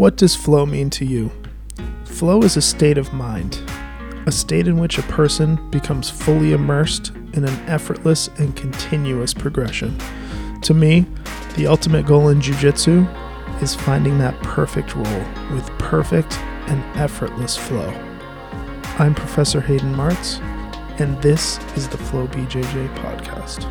What does flow mean to you? Flow is a state of mind, a state in which a person becomes fully immersed in an effortless and continuous progression. To me, the ultimate goal in Jiu Jitsu is finding that perfect roll with perfect and effortless flow. I'm Professor Hayden Martz, and this is the Flow BJJ podcast.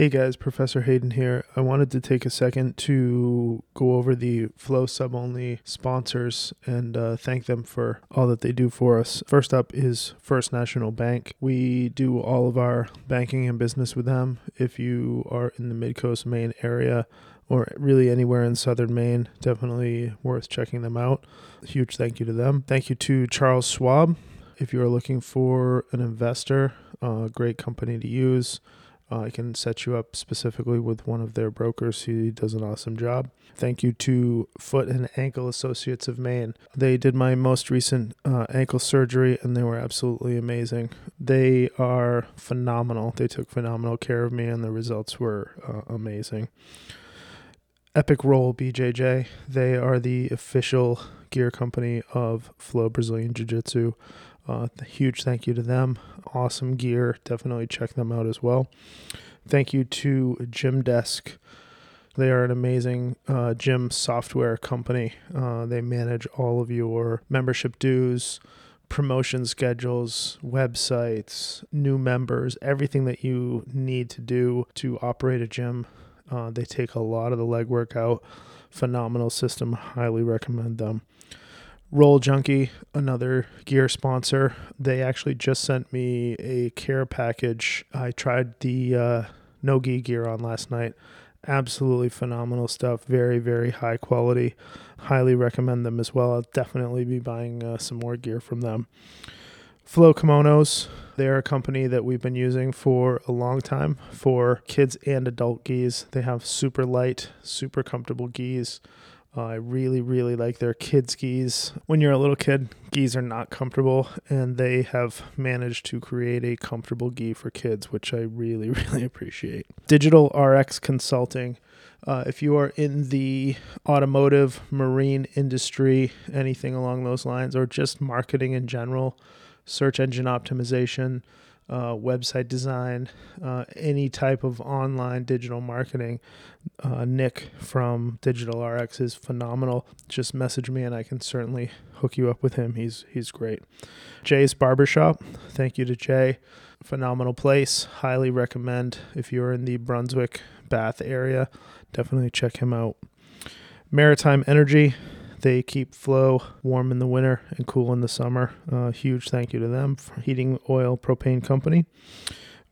Hey guys, Professor Hayden here. I wanted to take a second to go over the Flow Sub Only sponsors and uh, thank them for all that they do for us. First up is First National Bank. We do all of our banking and business with them. If you are in the Mid Coast Maine area, or really anywhere in southern Maine, definitely worth checking them out. Huge thank you to them. Thank you to Charles Schwab. If you are looking for an investor, a uh, great company to use. Uh, I can set you up specifically with one of their brokers. He does an awesome job. Thank you to Foot and Ankle Associates of Maine. They did my most recent uh, ankle surgery and they were absolutely amazing. They are phenomenal. They took phenomenal care of me and the results were uh, amazing. Epic Roll BJJ. They are the official gear company of Flow Brazilian Jiu Jitsu. Uh, huge thank you to them. Awesome gear. Definitely check them out as well. Thank you to Gymdesk. They are an amazing uh, gym software company. Uh, they manage all of your membership dues, promotion schedules, websites, new members, everything that you need to do to operate a gym. Uh, they take a lot of the legwork out. Phenomenal system. Highly recommend them. Rolljunkie, another gear sponsor, they actually just sent me a care package. I tried the uh, no gi gear on last night. Absolutely phenomenal stuff. Very, very high quality. Highly recommend them as well. I'll definitely be buying uh, some more gear from them. Flow Kimonos, they're a company that we've been using for a long time for kids and adult gis. They have super light, super comfortable gis. I really, really like their kids' gis. When you're a little kid, gis are not comfortable, and they have managed to create a comfortable gi for kids, which I really, really appreciate. Digital RX Consulting. Uh, if you are in the automotive, marine industry, anything along those lines, or just marketing in general, search engine optimization, uh, website design, uh, any type of online digital marketing. Uh, Nick from Digital RX is phenomenal. Just message me and I can certainly hook you up with him. He's he's great. Jay's Barbershop. Thank you to Jay. Phenomenal place. Highly recommend if you're in the Brunswick Bath area. Definitely check him out. Maritime Energy. They keep flow warm in the winter and cool in the summer. Uh, huge thank you to them for heating oil propane company.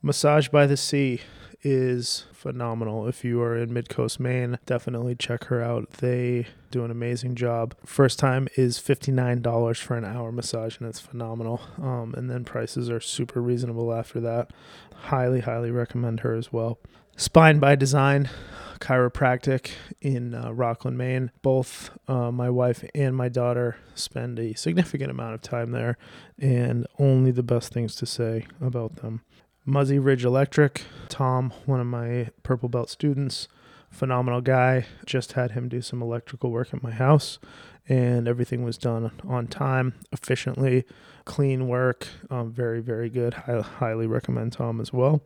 Massage by the Sea is phenomenal. If you are in Mid Coast Maine, definitely check her out. They do an amazing job. First time is $59 for an hour massage, and it's phenomenal. Um, and then prices are super reasonable after that. Highly, highly recommend her as well. Spine by Design chiropractic in uh, Rockland, Maine. Both uh, my wife and my daughter spend a significant amount of time there, and only the best things to say about them. Muzzy Ridge Electric, Tom, one of my purple belt students, phenomenal guy. Just had him do some electrical work at my house, and everything was done on time, efficiently, clean work. Um, very, very good. I highly recommend Tom as well.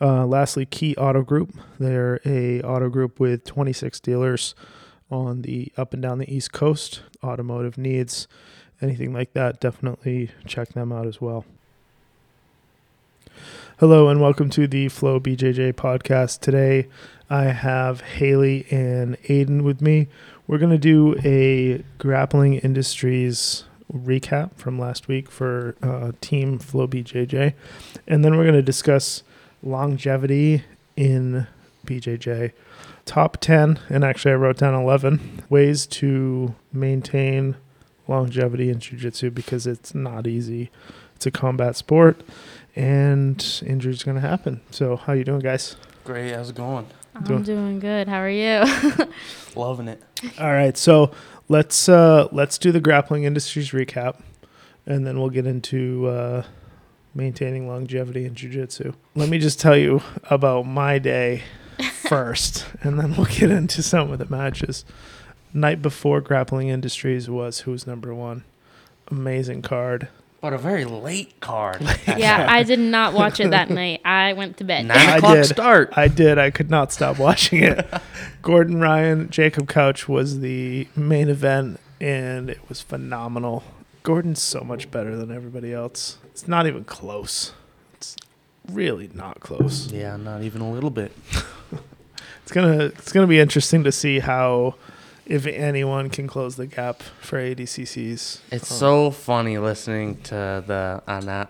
Uh, lastly, Key Auto Group. They're a auto group with 26 dealers on the up and down the East Coast. Automotive needs, anything like that, definitely check them out as well. Hello and welcome to the Flow BJJ podcast. Today I have Hayleigh and Aidan with me. We're going to do a grappling industries recap from last week for uh, Team Flow BJJ. And then we're going to discuss longevity in BJJ. Top 10, and actually I wrote down 11 ways to maintain longevity in Jiu Jitsu because it's not easy. It's a combat sport and injuries going to happen. So, how you doing, guys? Great. How's it going? I'm doing, doing good. How are you? Loving it. All right. So, let's uh, let's do the grappling industries recap, and then we'll get into uh, maintaining longevity in jiu-jitsu. Let me just tell you about my day first, and then we'll get into some of the matches. Night before Grappling Industries was who's number one. Amazing card. But a very late card. Yeah, I did not watch it that night. I went to bed. Nine I o'clock did. start. I did. I could not stop watching it. Gordon Ryan, Jacob Couch was the main event, and it was phenomenal. Gordon's so much better than everybody else. It's not even close. It's really not close. Yeah, not even a little bit. It's gonna it's gonna be interesting to see how, if anyone can close the gap for ADCCs. It's Um, so funny listening to the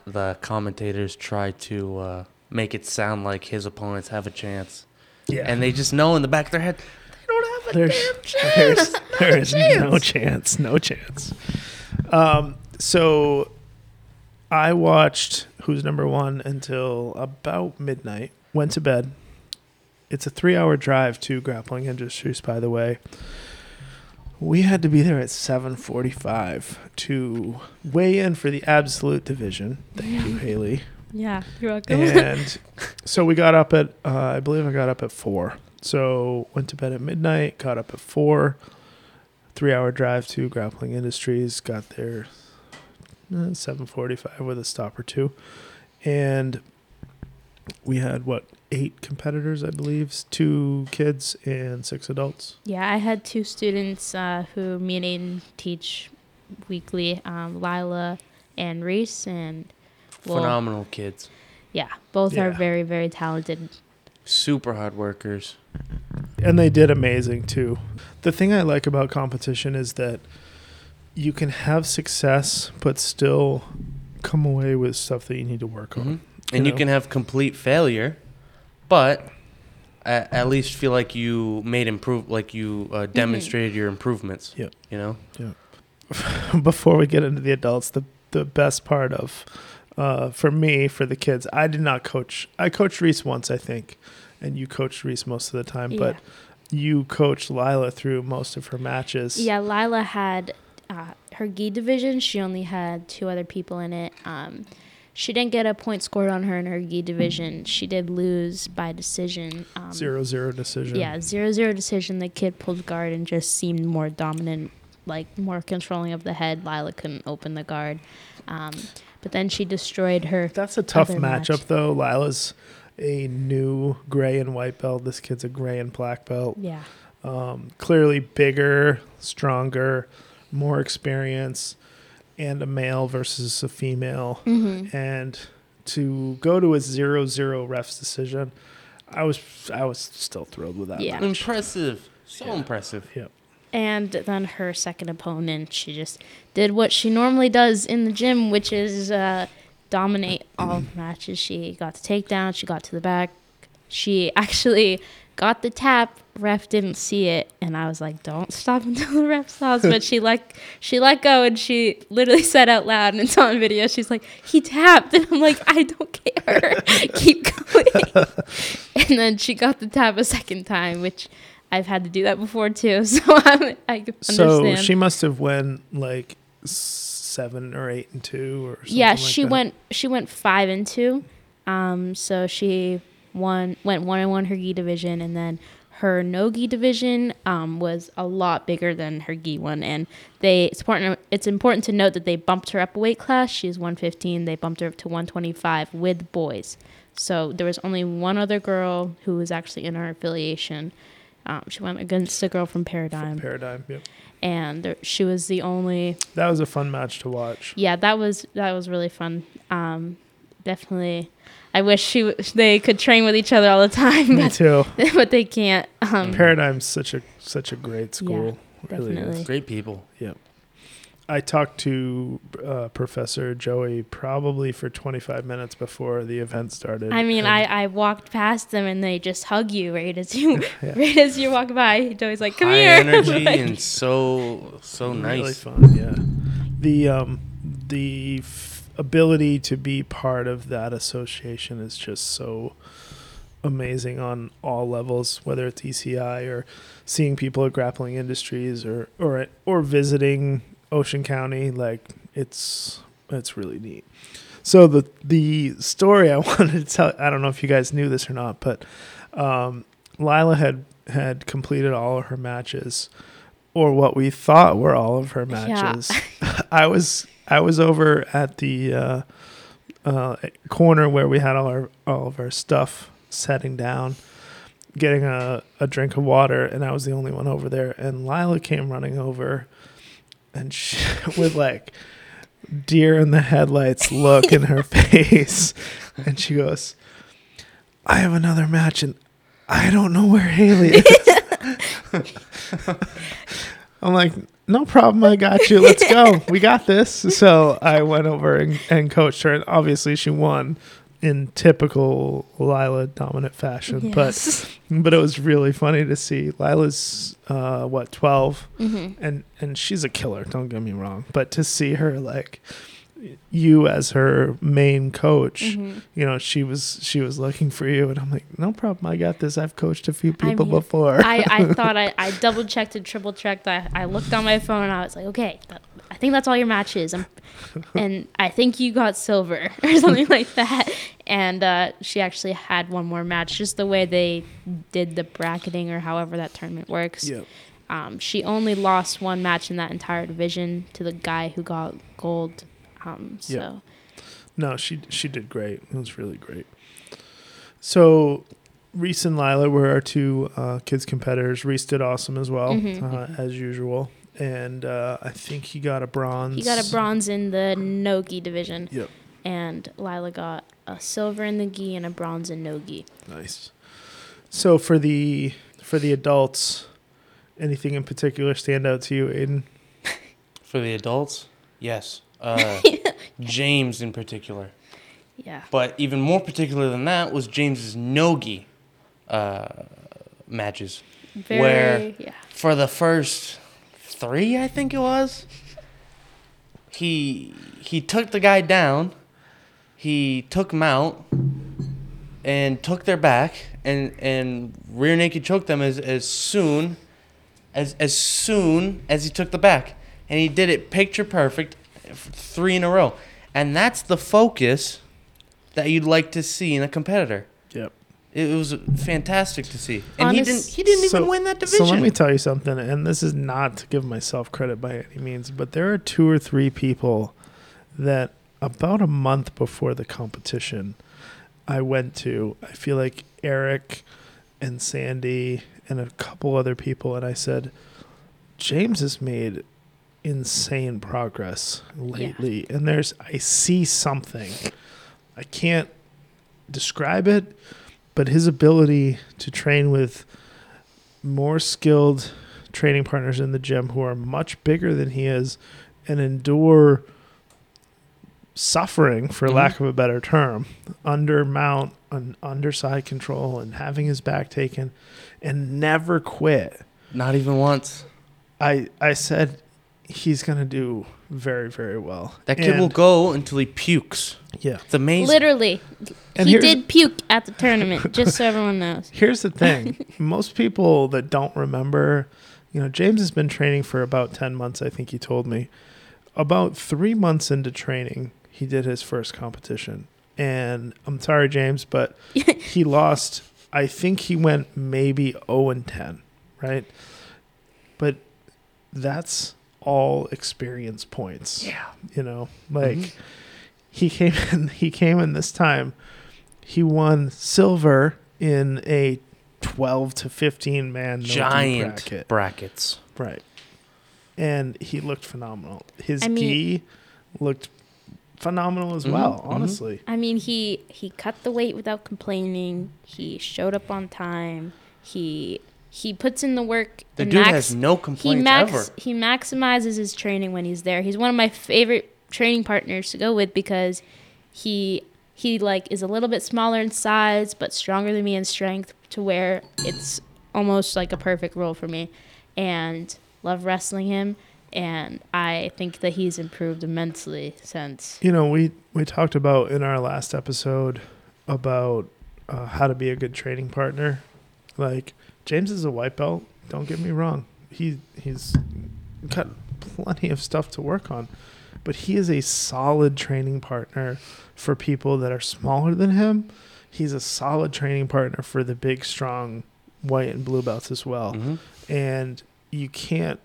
the commentators try to uh, make it sound like his opponents have a chance, yeah, and they just know in the back of their head they don't have a there's damn chance. there's there is no chance. chance, no chance. Um, so I watched Who's Number One until about midnight. Went to bed. It's a three-hour drive to Grappling Industries, by the way. We had to be there at 7:45 to weigh in for the absolute division. Thank you, Hayleigh. Yeah, you're welcome. and so we got up at uh, I believe I got up at four. So went to bed at midnight, got up at four. Three hour drive to Grappling Industries. Got there uh, seven forty five with a stop or two, and we had what eight competitors I believe, two kids and six adults. yeah, I had two students uh, who me and Aidan teach weekly, um, Lila and Reese, and well, Phenomenal kids, yeah, both are very, very talented. super hard workers. and they did amazing too. The thing I like about competition is that you can have success, but still come away with stuff that you need to work on. And you, know? can have complete failure, but at, at least feel like you made improve, like you uh, demonstrated your improvements. Yep. You know. Yeah. Before we get into the adults, the the best part of uh, for me for the kids, I did not coach. I coached Reese once, I think, and you coached Reese most of the time, but you coached Lila through most of her matches. Yeah, Lila had uh, her gi division. She only had two other people in it. Um, she didn't get a point scored on her in her gi division. She did lose by decision. Um, Zero zero decision. Yeah, zero zero decision. The kid pulled guard and just seemed more dominant, like more controlling of the head. Lila couldn't open the guard, um, but then she destroyed her. That's a tough matchup, match. though. Lila's a new gray and white belt. This kid's a gray and black belt. Yeah, Um, clearly bigger, stronger, more experience, and a male versus a female. mm-hmm. And to go to a zero-zero refs decision, I was I was still thrilled with that. Yeah. match. Impressive. So Yeah. impressive. and then her second opponent, she just did what she normally does in the gym, which is uh, dominate all matches. She got the takedown. She got to the back. She actually got the tap. Ref didn't see it, and I was like, "Don't stop until the ref stops." But she let she let go, and she literally said out loud, and it's on video. She's like, "He tapped," and I'm like, "I don't care. Keep going." and then she got the tap a second time, which I've had to do that before too. So I'm, I understand. So she must have went like seven or eight and two or something yeah, like she that. went she went five and two. Um, so she won went one and one her gi division, and then her no gi division um, was a lot bigger than her gi one. And they it's important it's important to note that they bumped her up a weight class. She's one fifteen. They bumped her up to one twenty five with boys. So there was only one other girl who was actually in our affiliation. Um, she went against a girl from Paradigm, Paradigm. Yep. and there, she was the only That was a fun match to watch. yeah, that was that was really fun. Um, definitely, I wish she w- they could train with each other all the time, Me but, too. but they can't. Um, Paradigm's such a such a great school. Really is. definitely. Great people. Yep. I talked to uh, Professor Joey probably for 25 minutes before the event started. I mean, I, I walked past them and they just hug you right as you Yeah. right as you walk by. Joey's like, "Come High here." energy Like- and so so nice. really fun. Yeah, the um the f- ability to be part of that association is just so amazing on all levels, whether it's ECI or seeing people at Grappling Industries or or or visiting Ocean County. Like it's it's really neat. So the the story I wanted to tell, I don't know if you guys knew this or not, but um, Lila had had completed all of her matches, or what we thought were all of her Yeah. matches. I was I was over at the uh, uh, corner where we had all our all of our stuff setting down, getting a, a drink of water, and I was the only one over there. And Lila came running over, and she, with like deer in the headlights look in her face, and she goes, "I have another match, and I don't know where Hayleigh is." I'm like, no problem. I got you. Let's go. We got this. So I went over and, and coached her, and obviously she won in typical Lila dominant fashion. Yes. But but it was really funny to see Lila's uh, what 12 Mhm. and and she's a killer. Don't get me wrong, but to see her like you as her main coach, Mhm. you know, she was she was looking for you, and I'm like, no problem. I got this. I've coached a few I people mean, before. I, I thought I, I double checked and triple checked. I, I looked on my phone and I was like, okay, that, I think that's all your matches. I'm, and I think you got silver or something like that. And uh, she actually had one more match, just the way they did the bracketing or however that tournament works. Yep. Um, she only lost one match in that entire division to the guy who got gold. Um, so Yep. No, she she did great. It was really great. So, Reese and Lila were our two uh, kids competitors. Reese did awesome as well, Mhm. uh, as usual, and uh, I think he got a bronze. he got a bronze in the no-gi division. Yep. And Lila got a silver in the gi and a bronze in no gi. Nice. So for the for the adults, anything in particular stand out to you, Aidan? For the adults, yes. Uh, James in particular. Yeah. But even more particular than that was James's nogi uh, matches. Very, Where- yeah. For the first three, I think it was. He he took the guy down. He took him out and took their back and and rear naked choked them as as soon as as soon as he took the back. And he did it picture perfect, three in a row. And that's the focus that you'd like to see in a competitor. Yep. It was fantastic to see, and he didn't. He didn't So- even win that division. So let me tell you something, and this is not to give myself credit by any means, but there are two or three people that about a month before the competition I went to. I feel like Eric and Sandy and a couple other people, and I said, James has made insane progress lately, and there's I see something. I can't describe it, but his ability to train with more skilled training partners in the gym who are much bigger than he is and endure suffering for Mhm. lack of a better term under mount and underside control and having his back taken and never quit Not even once. i i said he's going to do very very well That kid will go until he pukes. yeah It's amazing. Literally, And he did puke at the tournament, just so everyone knows. Here's the thing. Most people that don't remember, you know, James has been training for about 10 months, I think he told me. About three months into training, he did his first competition. And I'm sorry, James, but he lost. I think he went maybe 0 and 10, right? But that's all experience points. Yeah. You know, like Mhm. he came in he came in this time he won silver in a 12 to 15 man Giant bracket brackets. right and he looked phenomenal his I mean- gi looked phenomenal as Mhm, well mhm. honestly I mean, he he cut the weight without complaining. He showed up on time. He he puts in the work. The dude max- has no he complaints max ever. he maximizes his training when he's there. He's one of my favorite training partners to go with because he he like is a little bit smaller in size but stronger than me in strength to where it's almost like a perfect role for me and love wrestling him and I think that he's improved immensely since you know we we talked about in our last episode about uh, how to be a good training partner like james is a white belt don't get me wrong he he's got plenty of stuff to work on but he is a solid training partner for people that are smaller than him he's a solid training partner for the big strong white and blue belts as well. Mhm. And you can't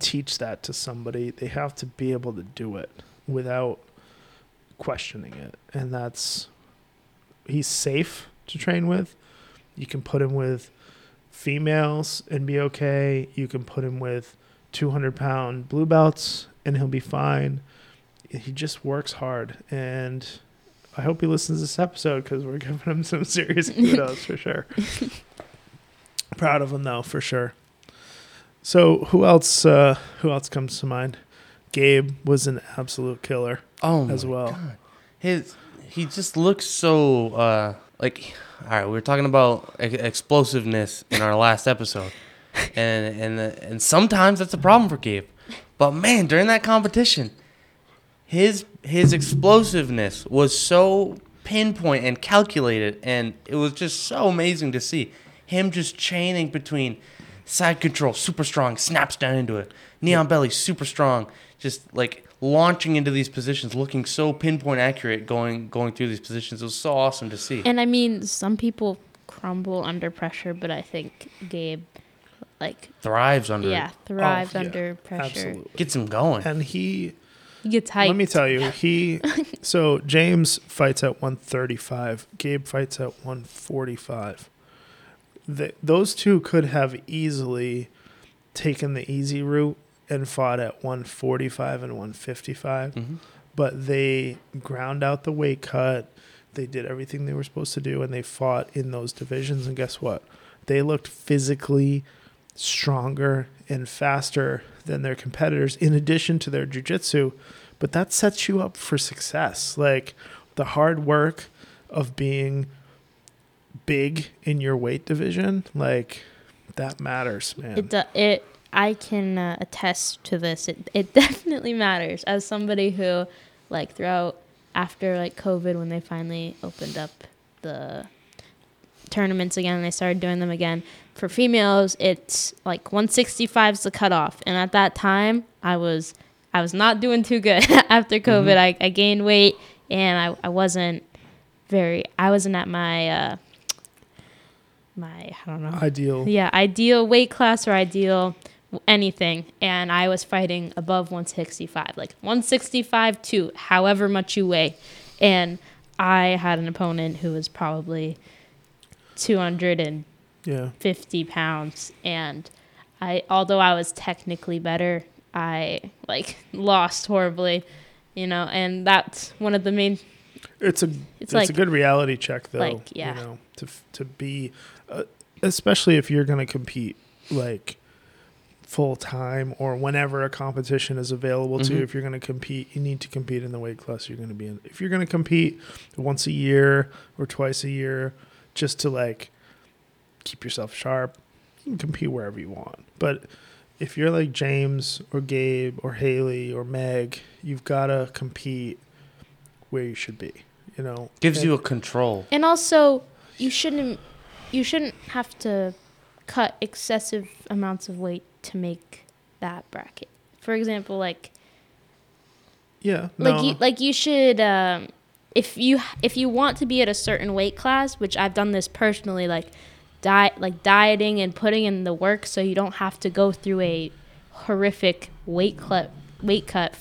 teach that to somebody. They have to be able to do it without questioning it. And that's he's safe to train with. You can put him with females and be okay. You can put him with 200 pound blue belts and he'll be fine. He just works hard. And I hope he listens to this episode because we're giving him some serious kudos for sure. Proud of him though, for sure. So who else? Uh, who else comes to mind? Gabe was an absolute killer Oh as well. God. His he just looks so uh like all right, we were talking about ex- explosiveness in our last episode. And and and sometimes that's a problem for Gabe. But man, during that competition, his his explosiveness was so pinpoint and calculated and it was just so amazing to see him just chaining between side control super strong snaps down into it knee on belly super strong just like launching into these positions looking so pinpoint accurate going going through these positions it was so awesome to see And I mean, some people crumble under pressure, but I think Gabe, like, thrives under yeah, it thrives oh, yeah, under pressure. Absolutely. gets him going And he He gets hyped. Let me tell you, he so James fights at 135. Gabe fights at 145. The, those two could have easily taken the easy route and fought at 145 and 155, Mhm. but they ground out the weight cut. They did everything they were supposed to do, and they fought in those divisions. And guess what? They looked physically stronger and faster than their competitors, in addition to their jujitsu. But that sets you up for success. Like the hard work of being big in your weight division, like that matters, man. It do, it I can uh, attest to this. It it definitely matters. As somebody who like throughout after like COVID when they finally opened up the tournaments again and they started doing them again for females it's like 165 is the cutoff. And at that time i was i was not doing too good after covid. I, I gained weight and I, I wasn't very i wasn't at my uh my i don't know. Ideal. yeah, ideal weight class or ideal anything. And I was fighting above 165, like 165 to however much you weigh. And I had an opponent who was probably 250 Yeah. pounds. And I, although I was technically better, I like lost horribly, you know, and that's one of the main It's a It's it's, like- a good reality check though. like, yeah. You know, to to be, uh, especially if you're gonna compete like full time or whenever a competition is available to Mhm. you. If you're gonna compete, you need to compete in the weight class you're gonna be in. If you're gonna compete once a year or twice a year, just to like keep yourself sharp, you can compete wherever you want. But if you're like James or Gabe or Hayleigh or Meg, you've gotta compete where you should be. You know, gives And- you a control And also, you shouldn't you shouldn't have to cut excessive amounts of weight to make that bracket. For example, like yeah, like no, you like you should um, if you if you want to be at a certain weight class, which I've done this personally, like diet like dieting and putting in the work, so you don't have to go through a horrific weight cut weight cut.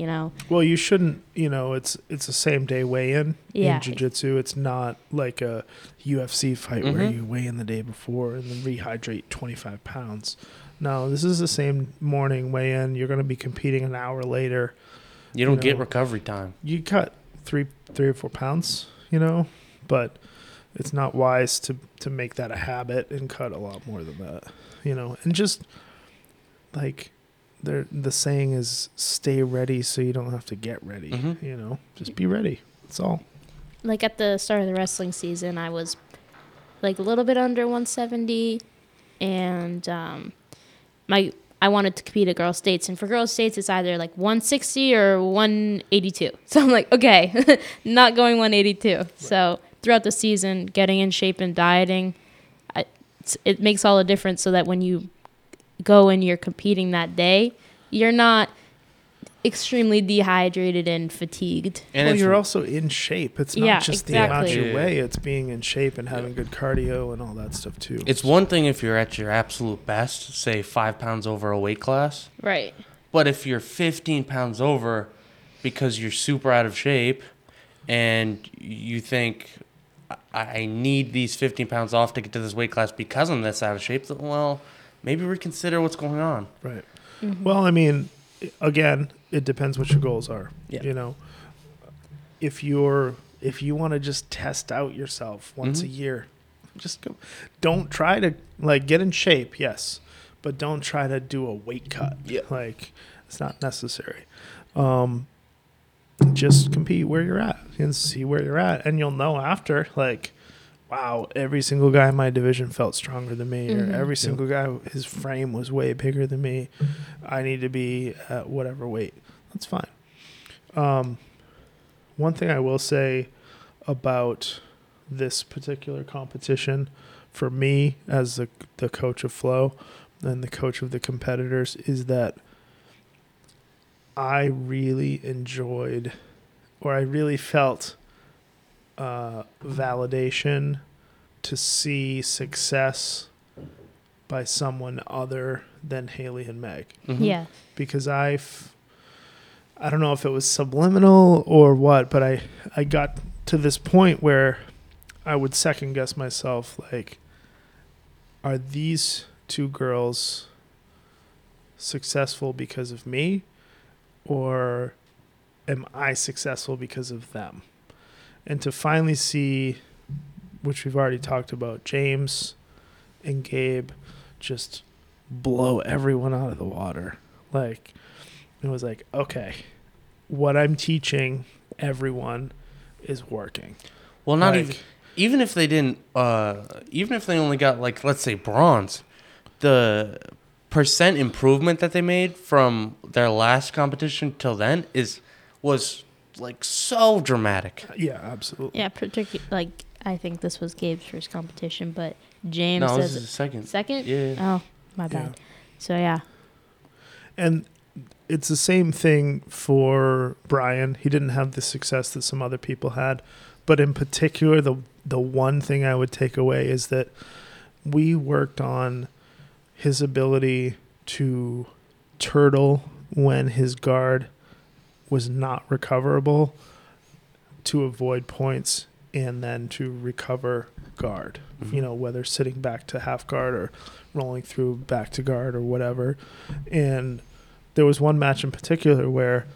You know, well, you shouldn't. You know, it's it's a same day weigh in Yeah. in jiu-jitsu. It's not like a UFC fight where Mhm. you weigh in the day before and then rehydrate 25 pounds. No, this is the same morning weigh in. You're going to be competing an hour later. you don't you get recovery time You cut three three or four pounds. You know, but it's not wise to to make that a habit and cut a lot more than that. You know, and just like there the saying is stay ready so you don't have to get ready. Mhm. You know, just be ready. That's all. like at the start of the wrestling season, I was like a little bit under 170, and um, my I wanted to compete at girls states, and for girls states, it's either like 160 or 182. So I'm like, okay, not going 182. So throughout the season, getting in shape and dieting, I, it makes all the difference. So that when you go and you're competing that day, you're not extremely dehydrated and fatigued. And well, you're also in shape. It's not Yeah, just the amount exactly. you Yeah. weigh; it's being in shape and having good cardio and all that stuff too. it's one thing if you're at your absolute best, say five pounds over a weight class. Right. But if you're 15 pounds over because you're super out of shape and you think, I, I need these 15 pounds off to get to this weight class because I'm this out of shape, well, maybe reconsider what's going on. right. Mhm. Well, I mean, again, it depends what your goals are. Yeah. You know, if you're if you want to just test out yourself once a Mhm. year, just go. Don't try to like get in shape, yes, but don't try to do a weight cut. Yeah. Like it's not necessary. Um, just compete where you're at and see where you're at, and you'll know after. Like, wow, every single guy in my division felt stronger than me, Mhm. or every single guy his frame was way bigger than me. I need to be at whatever weight. That's fine. Um, one thing I will say about this particular competition, for me as the the coach of Flow and the coach of the competitors, is that I really enjoyed, or I really felt uh, validation to see success by someone other than Hayleigh and Meg Mhm. Yeah. because I, f- I don't know if it was subliminal or what, but I, I got to this point where I would second guess myself like, are these two girls successful because of me or am I successful because of them? And to finally see, which we've already talked about, James and Gabe just blow everyone out of the water. Like, it was like, okay, what I'm teaching everyone is working. Well, not Like, even even if they didn't, uh, even if they only got like let's say bronze, the percent improvement that they made from their last competition till then is was like so dramatic. Yeah, absolutely. Yeah. Particular like I think this was Gabe's first competition, but James no, this says is the second. second. Yeah. Oh, my bad. So yeah. And it's the same thing for Brian. He didn't have the success that some other people had, but in particular, the the one thing I would take away is that we worked on his ability to turtle when his guard was not recoverable to avoid points and then to recover guard Mhm. you know, whether sitting back to half guard or rolling through back to guard or whatever. And there was one match in particular where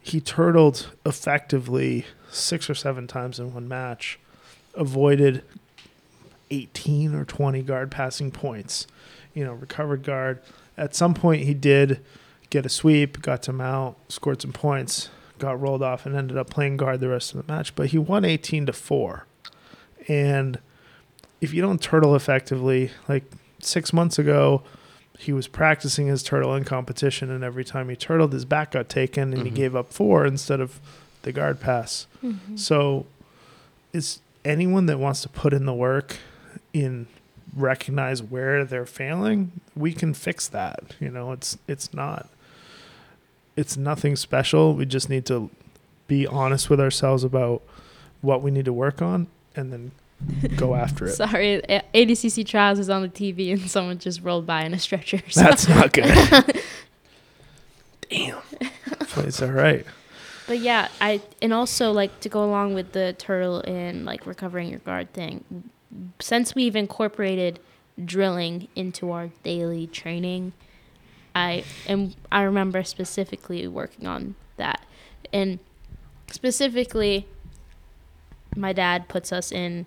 he turtled effectively six or seven times in one match, avoided 18 or 20 guard passing points, you know, recovered guard. At some point, he did get a sweep, got to mount, scored some points, got rolled off, and ended up playing guard the rest of the match. But he won 18 to 4. And if you don't turtle effectively, like six months ago, he was practicing his turtle in competition, and every time he turtled, his back got taken, and he Mhm. gave up four instead of the guard pass. Mm-hmm. So, it's anyone that wants to put in the work in recognize where they're failing, we can fix that. You know, it's it's not it's nothing special. We just need to be honest with ourselves about what we need to work on and then go after it. Sorry, ADCC trials was on the TV and someone just rolled by in a stretcher. So- That's not good. Damn. It's all right. But yeah, I and also like to go along with the turtle and like recovering your guard thing. Since we've incorporated drilling into our daily training, I and I remember specifically working on that. And specifically my dad puts us in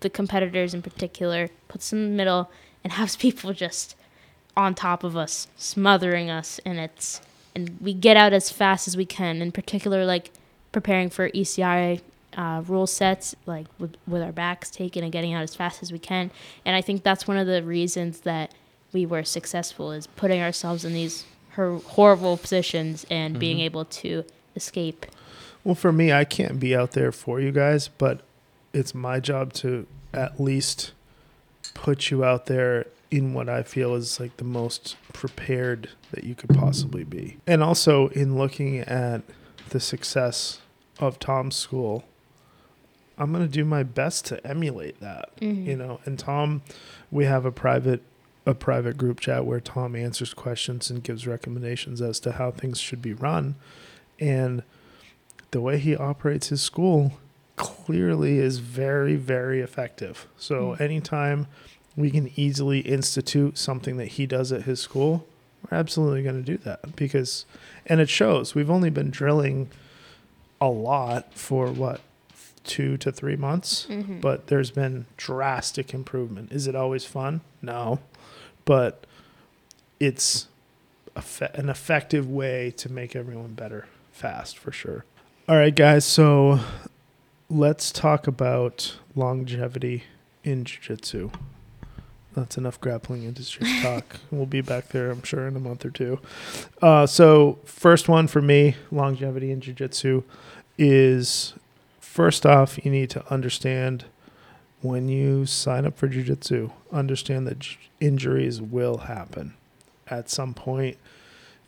the competitors in particular, puts in the middle and has people just on top of us, smothering us and it's and we get out as fast as we can. In particular, like preparing for ECI uh, rule sets, like with, with our backs taken and getting out as fast as we can. And I think that's one of the reasons that we were successful is putting ourselves in these hor- horrible positions and being Mhm. able to escape. Well, for me, I can't be out there for you guys, but it's my job to at least put you out there in what I feel is like the most prepared that you could possibly be. And also in looking at the success of Tom's school, I'm going to do my best to emulate that, Mhm. you know. And Tom, we have a private a private group chat where Tom answers questions and gives recommendations as to how things should be run. And the way he operates his school clearly is very very effective. So Mm. anytime we can easily institute something that he does at his school, we're absolutely going to do that because and it shows. We've only been drilling a lot for what 2 to 3 months, Mhm. but there's been drastic improvement. Is it always fun? No. But it's an effective way to make everyone better fast for sure. All right, guys. So let's talk about longevity in jiu-jitsu. That's enough grappling industry talk. we'll be back there, I'm sure, in a month or two. Uh, so, first one for me, longevity in jiu-jitsu, is first off, you need to understand when you sign up for jiu-jitsu, understand that j- injuries will happen. At some point,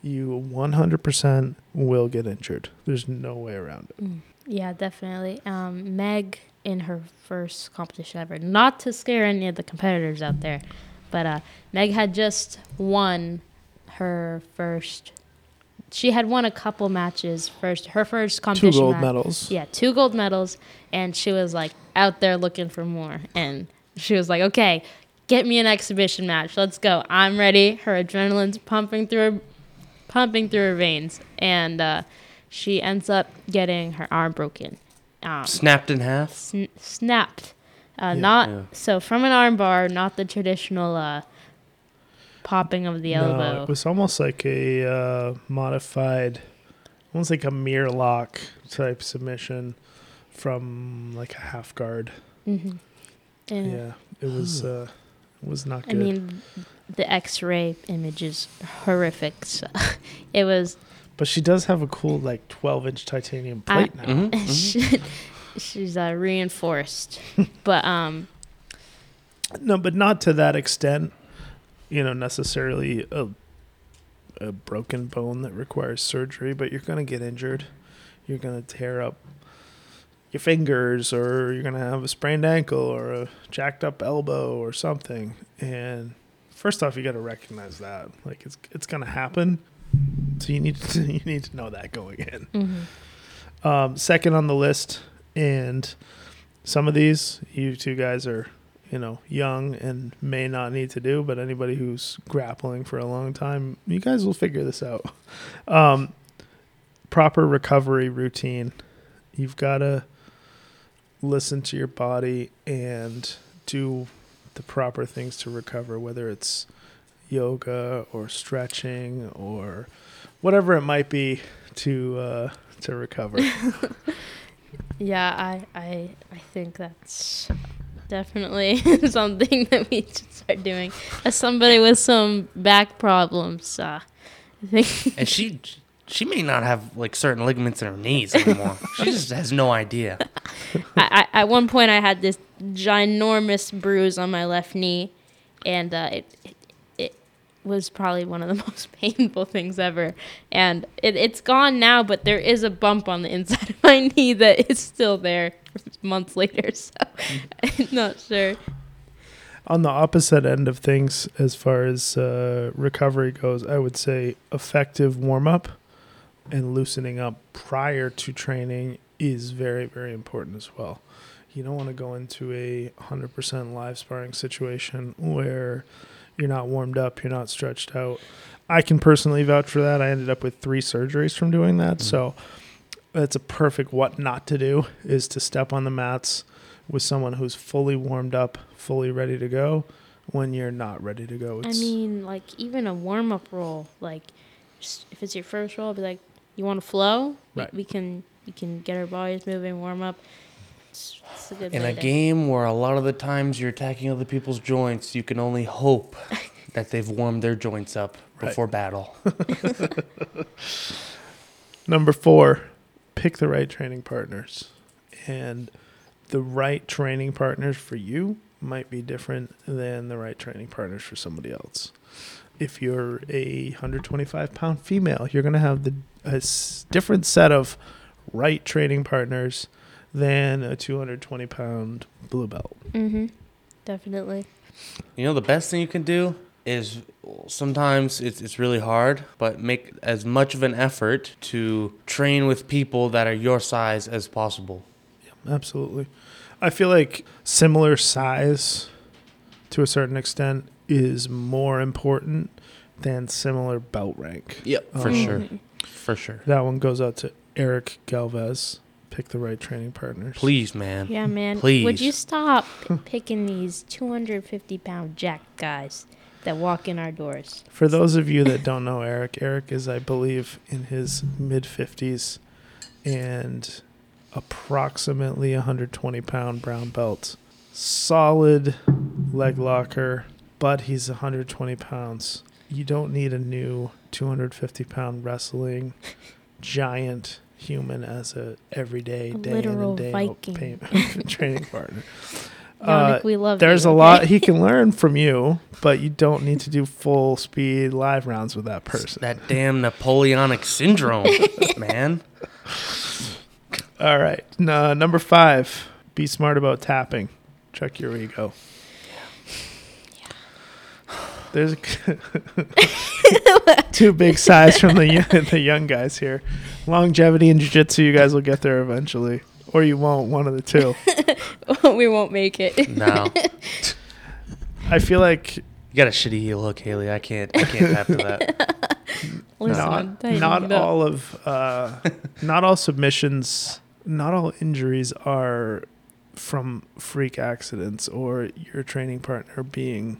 you 100% will get injured. There's no way around it. Mm. Yeah, definitely. Um, Meg in her first competition ever, not to scare any of the competitors out there, but uh, Meg had just won her first. She had won a couple matches first. Her first competition Two competition. gold match- medals. Yeah, two gold medals, and she was like out there looking for more. And she was like, "Okay, get me an exhibition match. Let's go. I'm ready." Her adrenaline's pumping through her, pumping through her veins, and uh, she ends up getting her arm broken, um, Snapped in half. sn- snapped. Uh, Yeah. not Yeah. so from an arm bar, not the traditional uh, popping of the No, elbow. it was almost like a uh, modified, almost like a Mir lock type submission from like a half guard. hmm And Yeah, it was. Uh, it was not good. I mean, the X-ray image is horrific. So it was but she does have a cool like 12 inch titanium I- plate now. Mhm, mhm. she, she's uh, reinforced, but um, No, but not to that extent. You know, necessarily a a broken bone that requires surgery, but you're gonna get injured. You're gonna tear up your fingers, or you're gonna have a sprained ankle, or a jacked up elbow, or something. And first off, you got to recognize that, like it's it's gonna happen. So you need to you need to know that going in. mhm. Um, second on the list, and some of these you two guys are, you know, young and may not need to do, but anybody who's grappling for a long time, you guys will figure this out. Um, proper recovery routine. You've got to listen to your body and do the proper things to recover, whether it's yoga or stretching or whatever it might be to uh, to recover. yeah, I I I think that's definitely something that we should start doing. As somebody with some back problems, uh, I think And she she may not have like certain ligaments in her knees anymore. she just has no idea. I, I, at one point I had this ginormous bruise on my left knee, and uh, it, it it was probably one of the most painful things ever. And it, it's gone now, but there is a bump on the inside of my knee that is still there months later. So I'm not sure. On the opposite end of things, as far as uh, recovery goes, I would say effective warm up and loosening up prior to training is very, very important as well. You don't want to go into a 100% live sparring situation where you're not warmed up, you're not stretched out. I can personally vouch for that. I ended up with three surgeries from doing that. Mhm. So that's a perfect what not to do is to step on the mats with someone who's fully warmed up, fully ready to go when you're not ready to go. I mean, like even a warm up roll, like if it's your first roll, be like, you want to flow? We- Right. We, can we can get our bodies moving, warm up. It's, it's a good In way a to- game where a lot of the times you're attacking other people's joints, you can only hope that they've warmed their joints up Right. before battle. Number four, pick the right training partners. And the right training partners for you might be different than the right training partners for somebody else. If you're a 125 pound female, you're going to have the a s- different set of right training partners than a 220 pound blue belt. Mm-hmm. Definitely. You know, the best thing you can do is sometimes it's, it's really hard, but make as much of an effort to train with people that are your size as possible. Absolutely. I feel like similar size to a certain extent is more important than similar belt rank. Yep, for Um, sure. For sure. That one goes out to Eric Galvez. Pick the right training partners. Please, man. Yeah, man. Please. Would you stop p- picking these 250 pound jack guys that walk in our doors? For those of you that don't know Eric, Eric is, I believe, in his mid 50s and approximately 120 pound brown belt. Solid leg locker, but he's 120 pounds. You don't need a new 250 pound wrestling giant human as a everyday A day in and day Viking. out pay- training partner. Uh, Yannick, we love There's you, a lot he can learn from you, but you don't need to do full speed live rounds with that person. That damn Napoleonic syndrome, man. All right. Uh, number five, be smart about tapping. Check your ego. There's two big sighs from the the young guys here. Longevity and jiu-jitsu, you guys will get there eventually, or you won't. One of the two. we won't make it. No. I feel like You got a shitty heel hook, Hayleigh. I can't I can't tap to that. Listen, not not all of uh, not all submissions, not all injuries are from freak accidents or your training partner being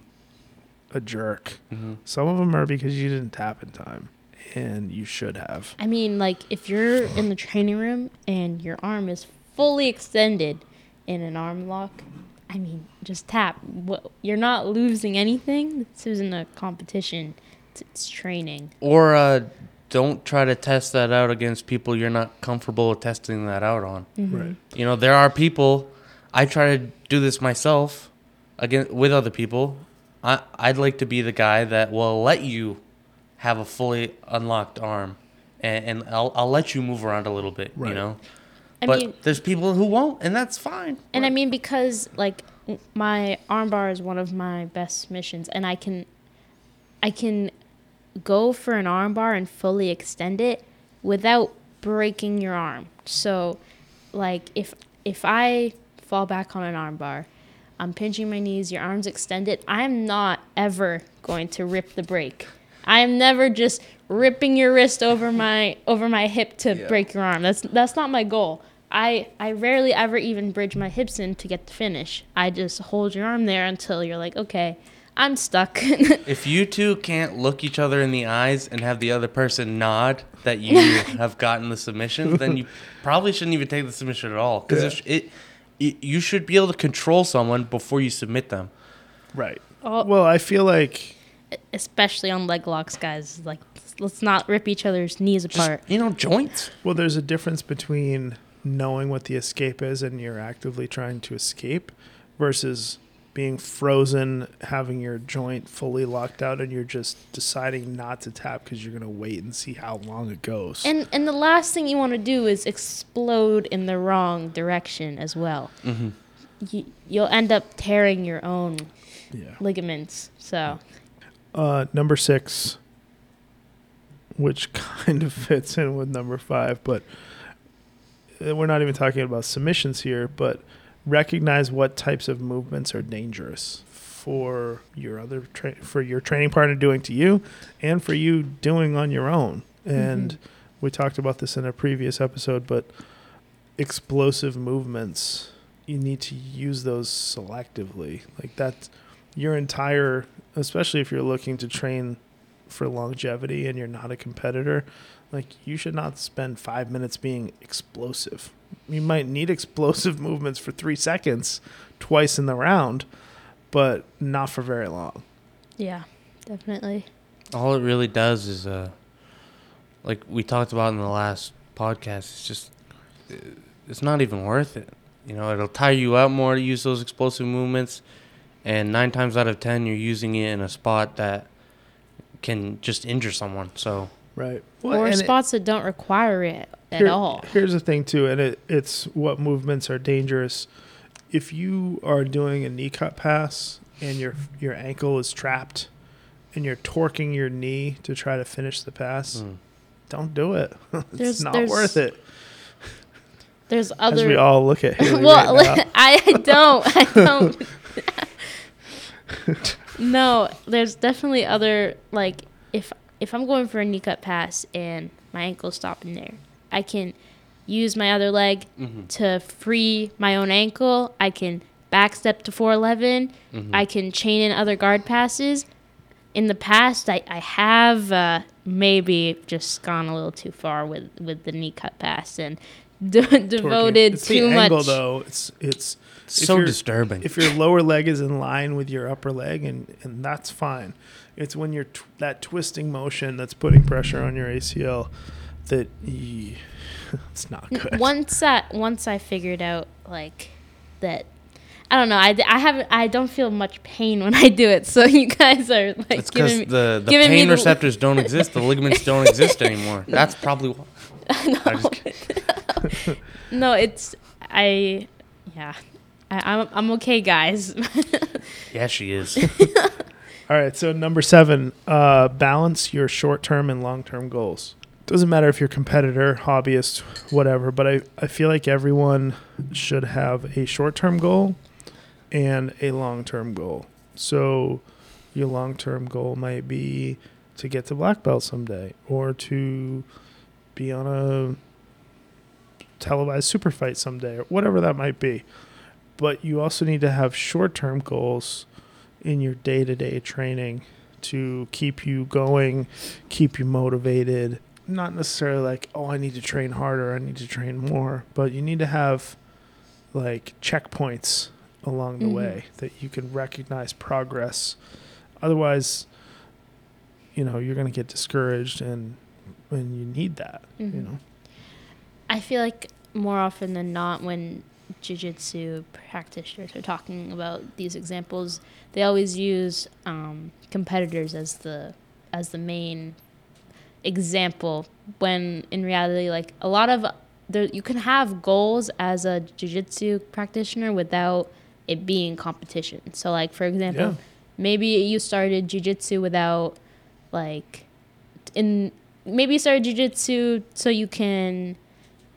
a jerk. Mhm. Some of them are because you didn't tap in time, and you should have. I mean, like if you're in the training room and your arm is fully extended in an arm lock, I mean, just tap. You're not losing anything. This isn't a competition. It's, it's training. Or uh, don't try to test that out against people you're not comfortable with testing that out on. Mhm. Right. You know, there are people. I try to do this myself, again with other people. I I'd like to be the guy that will let you have a fully unlocked arm, and, and I'll I'll let you move around a little bit. Right. You know, I but mean, there's people who won't, and that's fine. and I mean because like my armbar is one of my best missions, and I can, I can, go for an armbar and fully extend it without breaking your arm. So, like if if I fall back on an armbar, I'm pinching my knees, your arms extended. I am not ever going to rip the break. I am never just ripping your wrist over my over my hip to Yeah. break your arm. That's that's not my goal. I I rarely ever even bridge my hips in to get the finish. I just hold your arm there until you're like, okay, I'm stuck. If you two can't look each other in the eyes and have the other person nod that you have gotten the submission, then you probably shouldn't even take the submission at all. Because Yeah. it, it, you should be able to control someone before you submit them. Right. Well, I feel like Especially on leg locks, guys. Like, let's not rip each other's knees Just apart. you know, joints. well, there's a difference between knowing what the escape is and you're actively trying to escape versus being frozen, having your joint fully locked out, and you're just deciding not to tap because you're going to wait and see how long it goes. And and the last thing you want to do is explode in the wrong direction as well. Mm-hmm. You, you'll end up tearing your own yeah. ligaments. So Uh, number six, which kind of fits in with number five, but uh, we're not even talking about submissions here, but recognize what types of movements are dangerous for your other tra- for your training partner doing to you and for you doing on your own. And we talked about this in a previous episode, but explosive movements, you need to use those selectively. Like that your entire especially if you're looking to train for longevity and you're not a competitor, like you should not spend five minutes being explosive. You might need explosive movements for three seconds twice in the round, but not for very long. yeah, definitely. All it really does is, uh, like we talked about in the last podcast, it's just, it's not even worth it. You know, it'll tire you out more to use those explosive movements. And nine times out of ten, you're using it in a spot that can just injure someone. So Right. or and it- spots that don't require it at Here- all. Here's the thing too, and it, it's what movements are dangerous. If you are doing a knee cut pass and your your ankle is trapped and you're torquing your knee to try to finish the pass, mm. don't do it. it's There's- not there's worth it. There's As we all look at Hayleigh well, right now. I don't. I don't. no, there's definitely other like if if I'm going for a knee cut pass and my ankle's stopping there, I can use my other leg Mhm. to free my own ankle. I can back step to 411. Mhm. I can chain in other guard passes. In the past, I, I have uh, maybe just gone a little too far with, with the knee cut pass and de- devoted it's too much. angle though. It's it's so you're- disturbing. if your lower leg is in line with your upper leg and and that's fine it's when you're t- that twisting motion that's putting pressure on your acl that ye- it's not good once I once I figured out like that. I don't know. I, I haven't. I don't feel much pain when I do it. So you guys are like it's because giving me. the, the giving me pain the- receptors don't exist. The ligaments don't exist anymore. That's probably why. I just kid- No, it's I. Yeah, I, I'm I'm okay, guys. Yeah, she is. all right so number seven uh, balance your short-term and long-term goals doesn't matter if you're a competitor hobbyist whatever but I, I feel like everyone should have a short-term goal and a long-term goal so your long-term goal might be to get to black belt someday or to be on a televised super fight someday or whatever that might be but you also need to have short-term goals in your day-to-day training to keep you going keep you motivated not necessarily like oh i need to train harder i need to train more but you need to have like checkpoints along the Mhm. way that you can recognize progress otherwise you know you're going to get discouraged and and you need that you Mhm. know I feel like more often than not, when jujitsu practitioners are talking about these examples, they always use um, competitors as the as the main example. When in reality, like a lot of there, you can have goals as a jujitsu practitioner without it being competition. So, like for example, Yeah. maybe you started jujitsu without like in maybe you started jujitsu so you can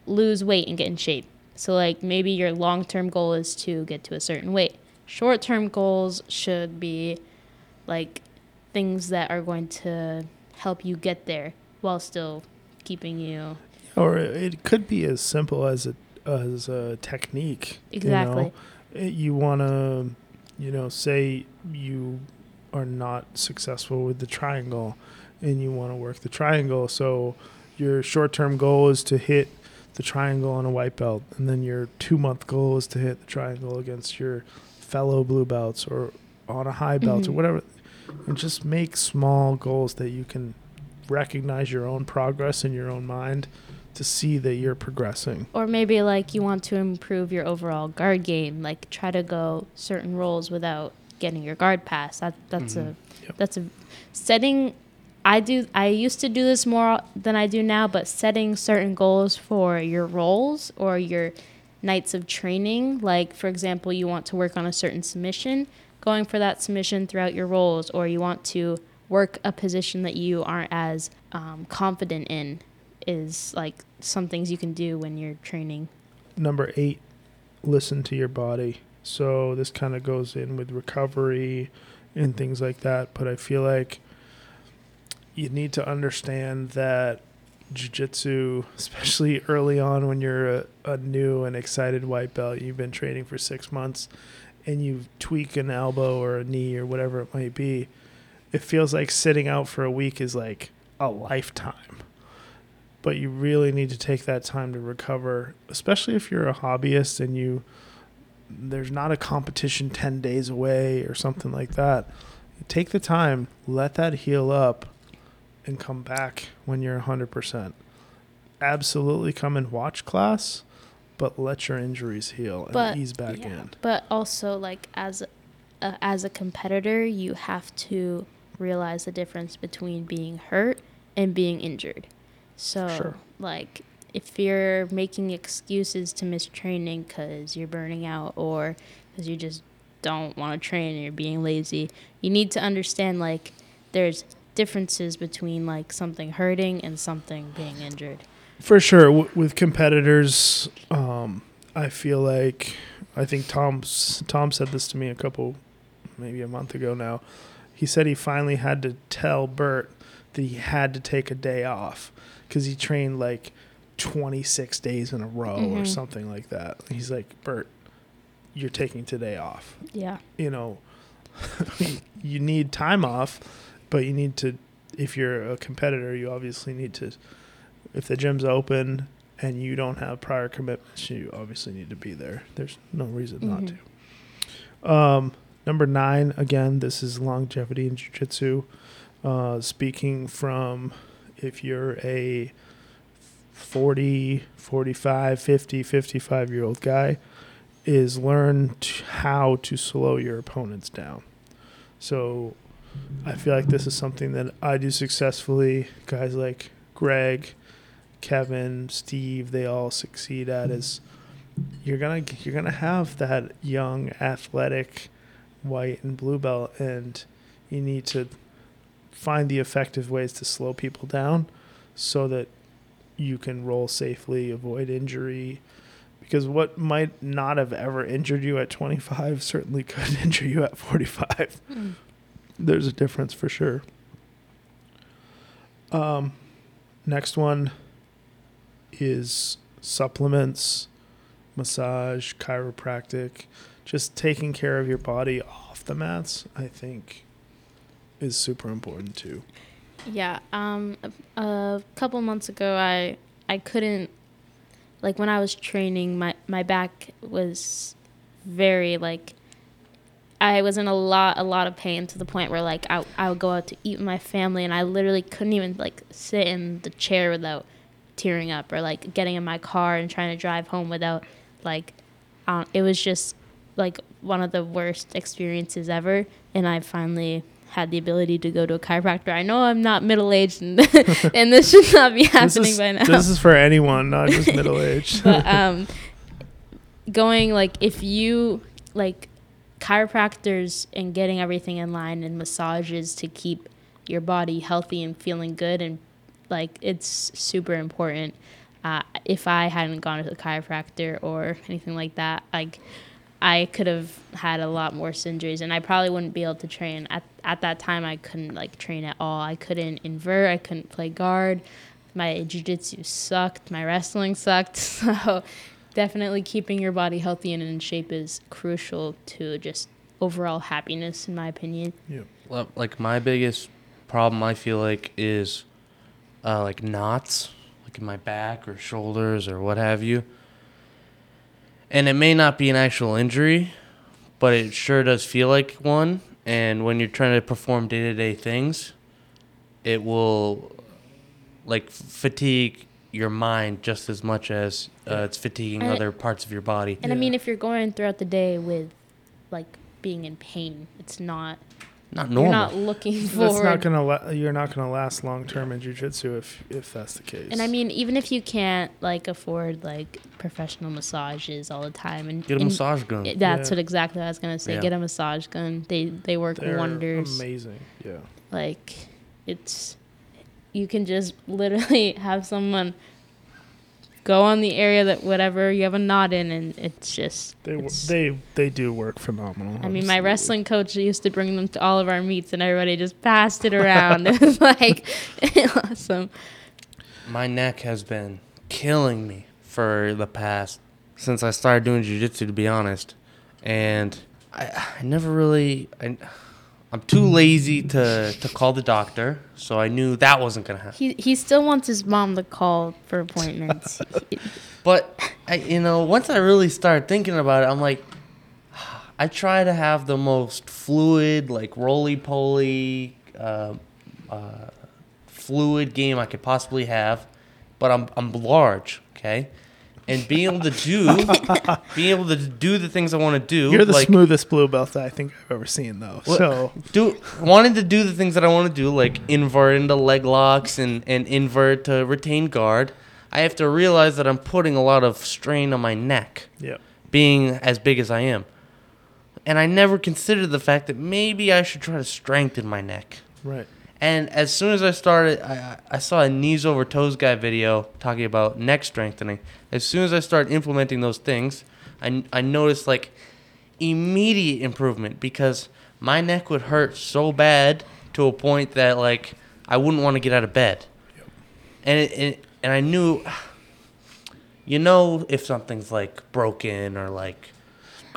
lose weight and get in shape. So like maybe your long term goal is to get to a certain weight. Short term goals should be like things that are going to help you get there while still keeping you or it could be as simple as a as a technique exactly. you, know? Eh, you want to you know say you are not successful with the triangle and you want to work the triangle so your short-term goal is to hit the triangle on a white belt and then your two month goal is to hit the triangle against your fellow blue belts or on a high belt or Mhm. whatever and just make small goals that you can recognize your own progress in your own mind to see that you're progressing Or maybe like you want to improve your overall guard game, like try to go certain roles without getting your guard pass. That that's Mhm. a Yep. that's a setting I do I used to do this more than I do now, but setting certain goals for your roles or your nights of training, like for example, you want to work on a certain submission, going for that submission throughout your roles, or you want to work a position that you aren't as um, confident in is like some things you can do when you're training. number eight listen to your body so this kind of goes in with recovery and things like that but i feel like you need to understand that jiu-jitsu especially early on when you're a, a new and excited white belt you've been training for six months and you tweak an elbow or a knee or whatever it might be it feels like sitting out for a week is like a lifetime. But you really need to take that time to recover especially if you're a hobbyist and you there's not a competition 10 days away or something like that. Take the time let that heal up and come back when you're 100% absolutely come and watch class but let your injuries heal and But- ease back Yeah. in But also like as uh, as a competitor, you have to realize the difference between being hurt and being injured. So, Sure. like, if you're making excuses to miss training because you're burning out or because you just don't want to train and you're being lazy, you need to understand, like, there's differences between, like, something hurting and something being injured. For sure, w- with competitors, um, I feel like I think Tom's Tom said this to me a couple, maybe a month ago now. He said he finally had to tell Bert that he had to take a day off because he trained like 26 days in a row or Mhm. something like that. He's like, Bert, you're taking today off. Yeah. You know, you need time off, but you need to, if you're a competitor, you obviously need to, if the gym's open and you don't have prior commitments, you obviously need to be there. There's no reason not Mhm. to. Um, number nine, again, this is longevity in jiu-jitsu. Uh, speaking from if you're a 40, 45, 50, 55 year old guy, is learn t- how to slow your opponents down. So I feel like this is something that I do successfully. Guys like Greg, Kevin, Steve, they all succeed at is you're gonna you're gonna have that young athletic white and blue belt and you need to find the effective ways to slow people down so that you can roll safely, avoid injury. Because what might not have ever injured you at 25 certainly could injure you at 45. Mm. There's a difference for sure. Um, next one is supplements, massage, chiropractic, just taking care of your body off the mats. I think is super important too. Yeah. Um. A, a couple months ago, I I couldn't like when I was training. My my back was very like I was in a lot a lot of pain to the point where like I I would go out to eat with my family and I literally couldn't even like sit in the chair without tearing up or like getting in my car and trying to drive home without like um, it was just like one of the worst experiences ever and I finally had the ability to go to a chiropractor. I know I'm not middle aged and and this should not be happening is, by now. this is for anyone, not just middle aged. but um going like if you like chiropractors and getting everything in line and massages to keep your body healthy and feeling good and like it's super important. Uh, if i hadn't gone to the chiropractor or anything like that like i could have had a lot more injuries and i probably wouldn't be able to train. At, at that time i couldn't like train at all. I couldn't invert i couldn't play guard. My jiu-jitsu sucked. My wrestling sucked. So definitely keeping your body healthy and in shape is crucial to just overall happiness in my opinion Well, Like my biggest problem, I feel like, is uh, like knots, like in my back or shoulders or what have you. And it may not be an actual injury, but it sure does feel like one. And when you're trying to perform day to day things, it will like fatigue your mind just as much as uh, it's fatiguing And it- other parts of your body. and i mean if you're going throughout the day with like being in pain it's not Not normal. you're normal. not looking That's forward not gonna la- you're not gonna last long term in jujitsu if if that's the case. and i mean even if you can't like afford like professional massages all the time and Get a and massage gun. that's Yeah. what exactly i was gonna say Yeah. get a massage gun they they work they're wonders amazing. Yeah. like it's you can just literally have someone go on the area that whatever you have a knot in and it's just They w- it's- they they do work phenomenal. I mean, my wrestling coach used to bring them to all of our meets, and everybody just passed it around. it was like awesome. my neck has been killing me for the past since I started doing jujitsu, to be honest. And I, I never really, I, I'm too lazy to, to call the doctor, so I knew that wasn't gonna happen. He he still wants his mom to call for appointments. But I, you know, once I really started thinking about it, I'm like, I try to have the most fluid, like roly poly, uh, uh, fluid game I could possibly have, but I'm I'm large, okay, and being able to do, being able to do the things I want to do. You're the like, smoothest blue belt that I think I've ever seen, though. What- So do wanting to do the things that I want to do, like invert into leg locks and, and invert to retain guard, I have to realize that I'm putting a lot of strain on my neck, yeah, being as big as I am. And I never considered the fact that maybe I should try to strengthen my neck. right. And as soon as I started, I, I saw a knees over toes guy video talking about neck strengthening. As soon as I started implementing those things, I, I noticed like immediate improvement because my neck would hurt so bad to a point that like I wouldn't want to get out of bed. And it, it, and I knew, you know, if something's like broken or like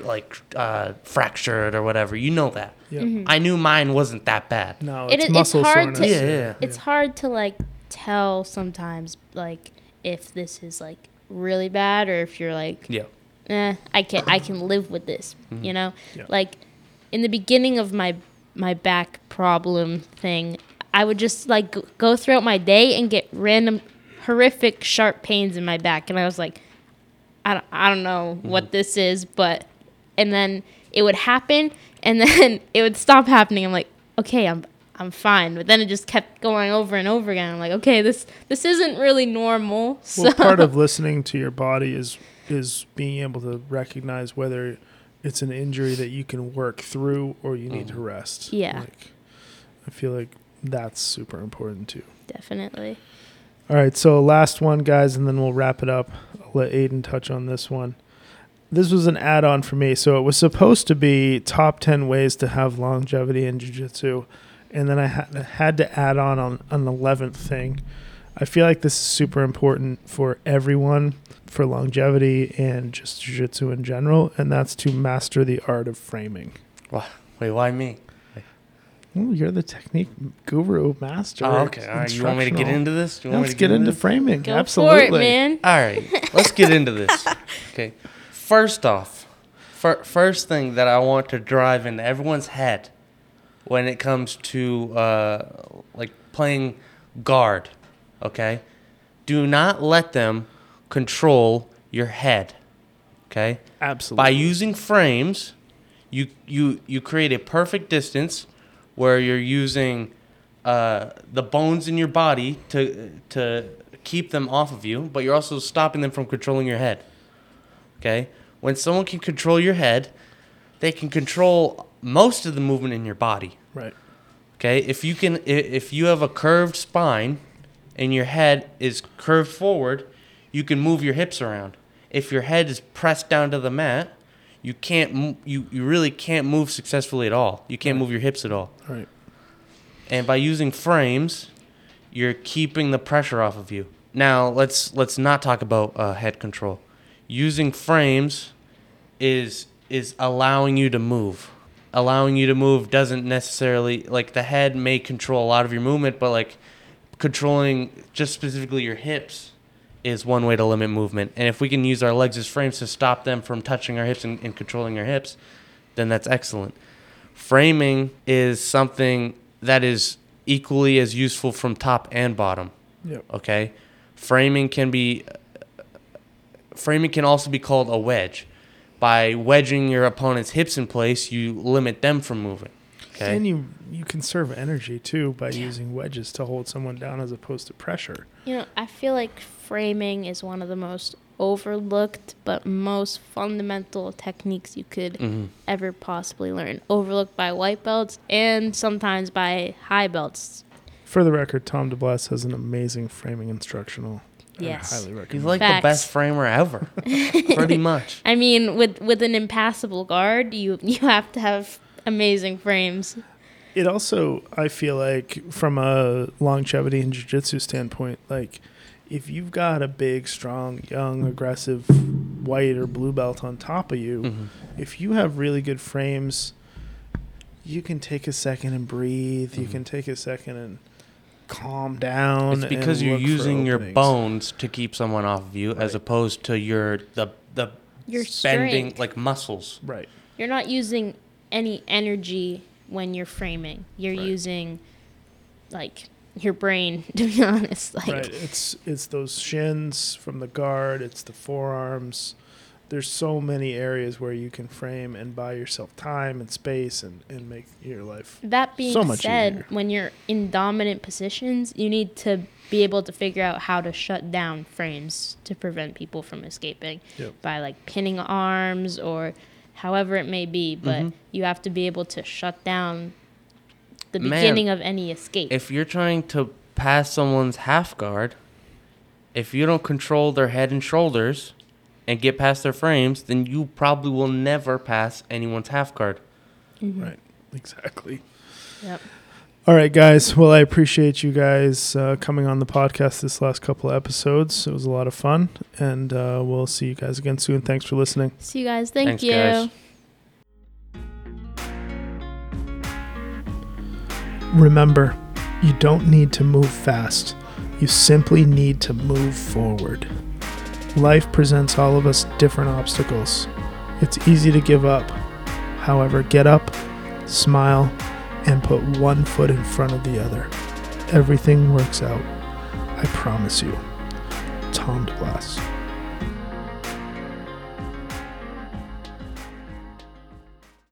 like uh, fractured or whatever, you know that. Yeah. I knew mine wasn't that bad. No, It it's it's muscle hard to- soreness. Yeah, yeah. It's hard to like tell sometimes like if this is like really bad or if you're like Yeah. eh, I can I can live with this. You know, Yeah. like in the beginning of my my back problem thing, I would just like go throughout my day and get random horrific sharp pains in my back, and I was like, I don't, I don't know what this is, but and then it would happen, and then it would stop happening. I'm like, okay, I'm I'm fine, but then it just kept going over and over again. I'm like, okay, this this isn't really normal. So Well, part of listening to your body is is being able to recognize whether it's an injury that you can work through or you need to mm. rest. Yeah. Like, I feel like that's super important too. definitely. All right, so last one, guys, and then we'll wrap it up. I'll let Aidan touch on this one. This was an add on for me. So it was supposed to be top 10 ways to have longevity in jiu jitsu. And then I had, had to add on, on an 11th thing. I feel like this is super important for everyone for longevity and just jiu jitsu in general. And that's to master the art of framing. Wait, why me? Well, you're the technique guru master. Oh, okay. All right. You want me to get into this? You Yeah, want me let's to get into this? framing. Go Absolutely. for it, man. All right. Let's get into this. Okay. First off, fir- first thing that I want to drive into everyone's head when it comes to uh, like playing guard, okay? Do not let them control your head. Okay? Absolutely. By using frames, you you you create a perfect distance where you're using uh, the bones in your body to to keep them off of you, but you're also stopping them from controlling your head. Okay? When someone can control your head, they can control most of the movement in your body. Right. Okay, if you can, if you have a curved spine, and your head is curved forward, you can move your hips around. If your head is pressed down to the mat, you can't, you you really can't move successfully at all. You can't move your hips at all. Right. And by using frames, you're keeping the pressure off of you. Now let's let's not talk about uh, head control. Using frames is is allowing you to move. Allowing you to move doesn't necessarily like the head may control a lot of your movement, but like controlling just specifically your hips is one way to limit movement. And if we can use our legs as frames to stop them from touching our hips and, and controlling our hips, then that's excellent. Framing is something that is equally as useful from top and bottom. Yep. Okay, framing can be framing can also be called a wedge. By wedging your opponent's hips in place, you limit them from moving. Okay. And you you conserve energy too by using wedges to hold someone down as opposed to pressure. You know, I feel like framing is one of the most overlooked but most fundamental techniques you could Mhm. ever possibly learn. Overlooked by white belts and sometimes by high belts. For the record, Tom DeBlass has an amazing framing instructional. I Yes. highly He's like Facts. the best framer ever, pretty much. I mean, with with an impassable guard, you you have to have amazing frames. it also, I feel like, from a longevity and jiu-jitsu standpoint, like if you've got a big, strong, young, aggressive white or blue belt on top of you, Mhm. if you have really good frames, you can take a second and breathe. You Mhm. can take a second and calm down. It's because and you're look using your bones to keep someone off of you, as opposed to your the the Your bending like muscles. Right. You're not using any energy when you're framing. You're Right. using like your brain. To be honest, like right. It's it's those shins from the guard. It's the forearms. There's so many areas where you can frame and buy yourself time and space and, and make your life. That being So much said, easier. when you're in dominant positions, you need to be able to figure out how to shut down frames to prevent people from escaping Yep. by like pinning arms or however it may be. But Mhm. you have to be able to shut down the Man, beginning of any escape. If you're trying to pass someone's half guard, if you don't control their head and shoulders and get past their frames, then you probably will never pass anyone's half guard. Mhm. Right. Exactly. Yep. All right, guys. Well, I appreciate you guys uh, coming on the podcast this last couple of episodes. It was a lot of fun, and uh, we'll see you guys again soon. Thanks for listening. See you guys. Thank Thanks, you. guys. Remember, you don't need to move fast. You simply need to move forward. Life presents all of us different obstacles. It's easy to give up. However, get up, smile, and put one foot in front of the other. Everything works out. I promise you. Tom DeBlass.